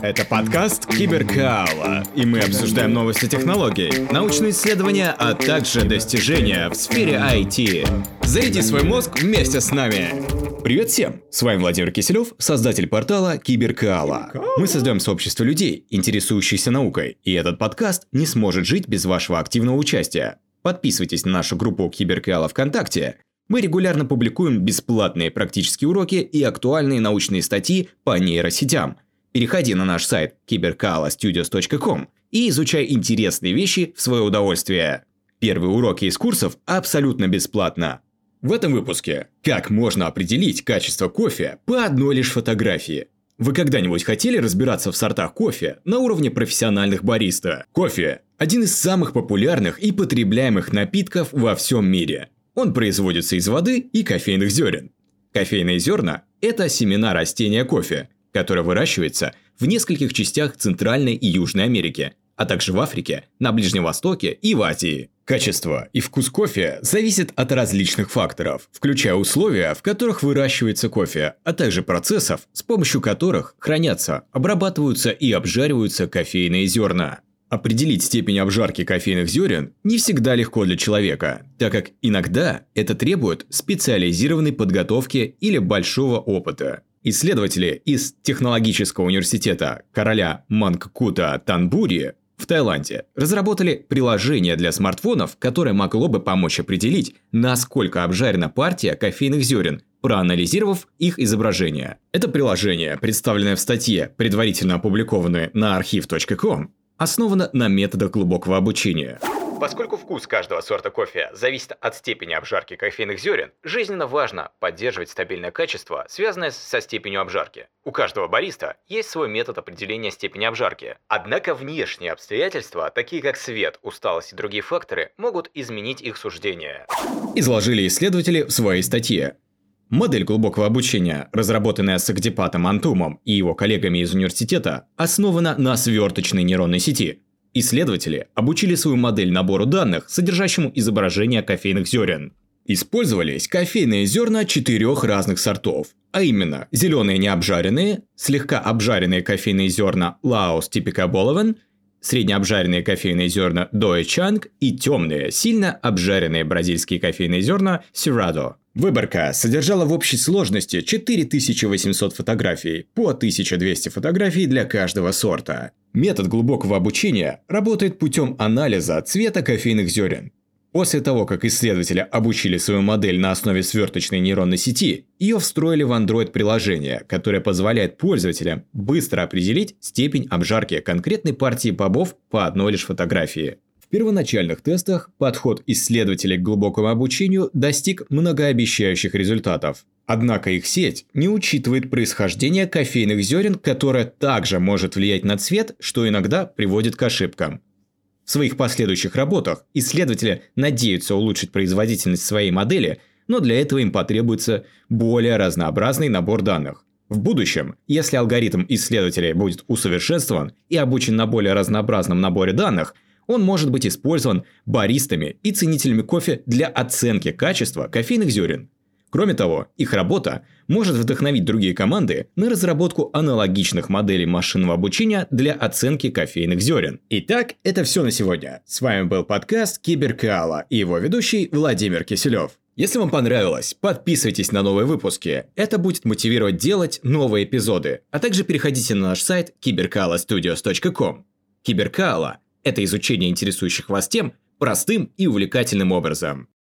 Это подкаст Киберкаала, и мы обсуждаем новости технологий, научные исследования, а также достижения в сфере IT. Заряди свой мозг вместе с нами. Привет всем! С вами Владимир Киселев, создатель портала Киберкаала. Мы создаем сообщество людей, интересующихся наукой, и этот подкаст не сможет жить без вашего активного участия. Подписывайтесь на нашу группу Киберкаала ВКонтакте. Мы регулярно публикуем бесплатные практические уроки и актуальные научные статьи по нейросетям – Переходи на наш сайт cyberkalastudios.com и изучай интересные вещи в свое удовольствие. Первые уроки из курсов абсолютно бесплатно. В этом выпуске как можно определить качество кофе по одной лишь фотографии. Вы когда-нибудь хотели разбираться в сортах кофе на уровне профессиональных бариста? Кофе – один из самых популярных и потребляемых напитков во всем мире. Он производится из воды и кофейных зерен. Кофейные зерна – это семена растения кофе, которая выращивается в нескольких частях Центральной и Южной Америки, а также в Африке, на Ближнем Востоке и в Азии. Качество и вкус кофе зависят от различных факторов, включая условия, в которых выращивается кофе, а также процессов, с помощью которых хранятся, обрабатываются и обжариваются кофейные зерна. Определить степень обжарки кофейных зерен не всегда легко для человека, так как иногда это требует специализированной подготовки или большого опыта. Исследователи из Технологического университета короля Мангкута Танбури в Таиланде разработали приложение для смартфонов, которое могло бы помочь определить, насколько обжарена партия кофейных зерен, проанализировав их изображение. Это приложение, представленное в статье, предварительно опубликованной на архив.com, основано на методах глубокого обучения. Поскольку вкус каждого сорта кофе зависит от степени обжарки кофейных зерен, жизненно важно поддерживать стабильное качество, связанное со степенью обжарки. У каждого бариста есть свой метод определения степени обжарки. Однако внешние обстоятельства, такие как свет, усталость и другие факторы, могут изменить их суждение. Изложили исследователи в своей статье. Модель глубокого обучения, разработанная с Агдипатом Антумом и его коллегами из университета, основана на сверточной нейронной сети – Исследователи обучили свою модель набору данных, содержащему изображение кофейных зерен. Использовались кофейные зерна четырех разных сортов, а именно зеленые необжаренные, слегка обжаренные кофейные зерна Laos Typica Bolivan, среднеобжаренные кофейные зерна Doi Chang и темные, сильно обжаренные бразильские кофейные зерна Cerrado. Выборка содержала в общей сложности 4800 фотографий, по 1200 фотографий для каждого сорта. Метод глубокого обучения работает путем анализа цвета кофейных зерен. После того, как исследователи обучили свою модель на основе сверточной нейронной сети, ее встроили в Android-приложение, которое позволяет пользователям быстро определить степень обжарки конкретной партии бобов по одной лишь фотографии. В первоначальных тестах подход исследователей к глубокому обучению достиг многообещающих результатов. Однако их сеть не учитывает происхождение кофейных зерен, которое также может влиять на цвет, что иногда приводит к ошибкам. В своих последующих работах исследователи надеются улучшить производительность своей модели, но для этого им потребуется более разнообразный набор данных. В будущем, если алгоритм исследователей будет усовершенствован и обучен на более разнообразном наборе данных – он может быть использован баристами и ценителями кофе для оценки качества кофейных зерен. Кроме того, их работа может вдохновить другие команды на разработку аналогичных моделей машинного обучения для оценки кофейных зерен. Итак, это все на сегодня. С вами был подкаст Киберкаала и его ведущий Владимир Киселев. Если вам понравилось, подписывайтесь на новые выпуски. Это будет мотивировать делать новые эпизоды. А также переходите на наш сайт cyberkalastudios.com. Киберкаала – это изучение интересующих вас тем простым и увлекательным образом.